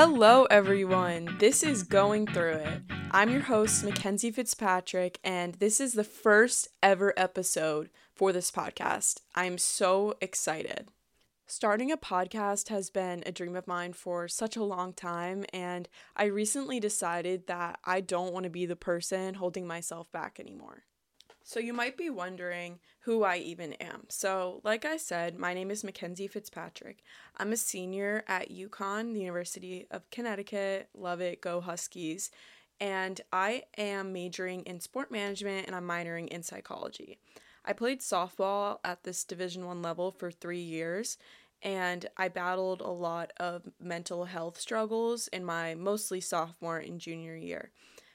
Hello, everyone. This is Going Thru It. I'm your host, Mackenzie Fitzpatrick, and this is the first ever episode for this podcast. I'm so excited. Starting a podcast has been a dream of mine for such a long time, and I recently decided that I don't want to be the person holding myself back anymore. So, you might be wondering who I even am. So, like I said, my name is Mackenzie Fitzpatrick. I'm a senior at UConn, the University of Connecticut. Love it, go Huskies. And I am majoring in sport management and I'm minoring in psychology. I played softball at this Division 1 level for 3 years and I battled a lot of mental health struggles in my mostly sophomore and junior year.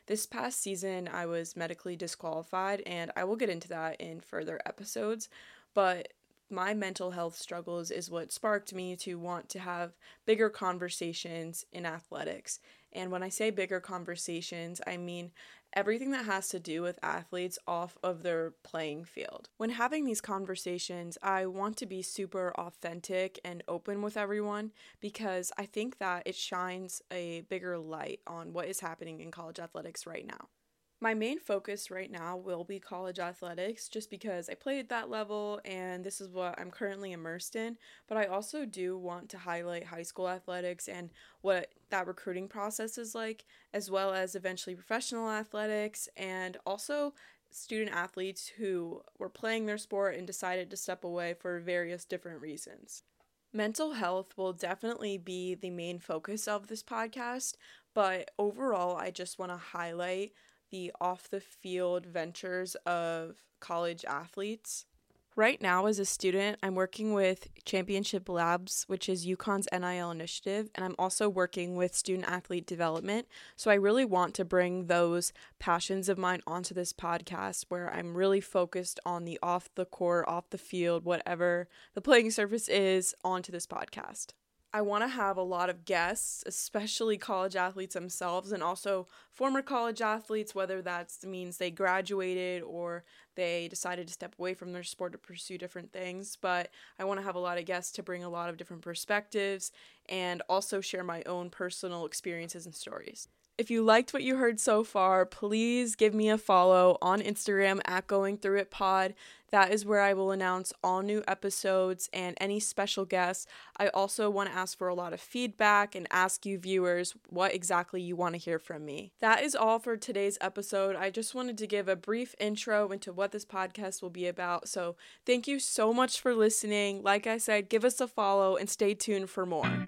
This past season, I was medically disqualified, and I will get into that in further episodes. But my mental health struggles is what sparked me to want to have bigger conversations in athletics. And when I say bigger conversations, I mean everything that has to do with athletes off of their playing field. When having these conversations, I want to be super authentic and open with everyone because I think that it shines a bigger light on what is happening in college athletics right now. My main focus right now will be college athletics just because I played at that level and this is what I'm currently immersed in. But I also do want to highlight high school athletics and what that recruiting process is like, as well as eventually professional athletics and also student athletes who were playing their sport and decided to step away for various different reasons. Mental health will definitely be the main focus of this podcast, but overall, I just want to highlight the off the field ventures of college athletes. Right now, as a student, I'm working with Championship Labs, which is UConn's NIL initiative, and I'm also working with student athlete development. So I really want to bring those passions of mine onto this podcast where I'm really focused on the off the court, off the field, whatever the playing surface is, onto this podcast. I want to have a lot of guests, especially college athletes themselves and also former college athletes, whether that means they graduated or they decided to step away from their sport to pursue different things. But I want to have a lot of guests to bring a lot of different perspectives and also share my own personal experiences and stories. If you liked what you heard so far, please give me a follow on Instagram at Going Thru It Pod. That is where I will announce all new episodes and any special guests. I also want to ask for a lot of feedback and ask you viewers what exactly you want to hear from me. That is all for today's episode. I just wanted to give a brief intro into what this podcast will be about. So, thank you so much for listening. Like I said, give us a follow and stay tuned for more.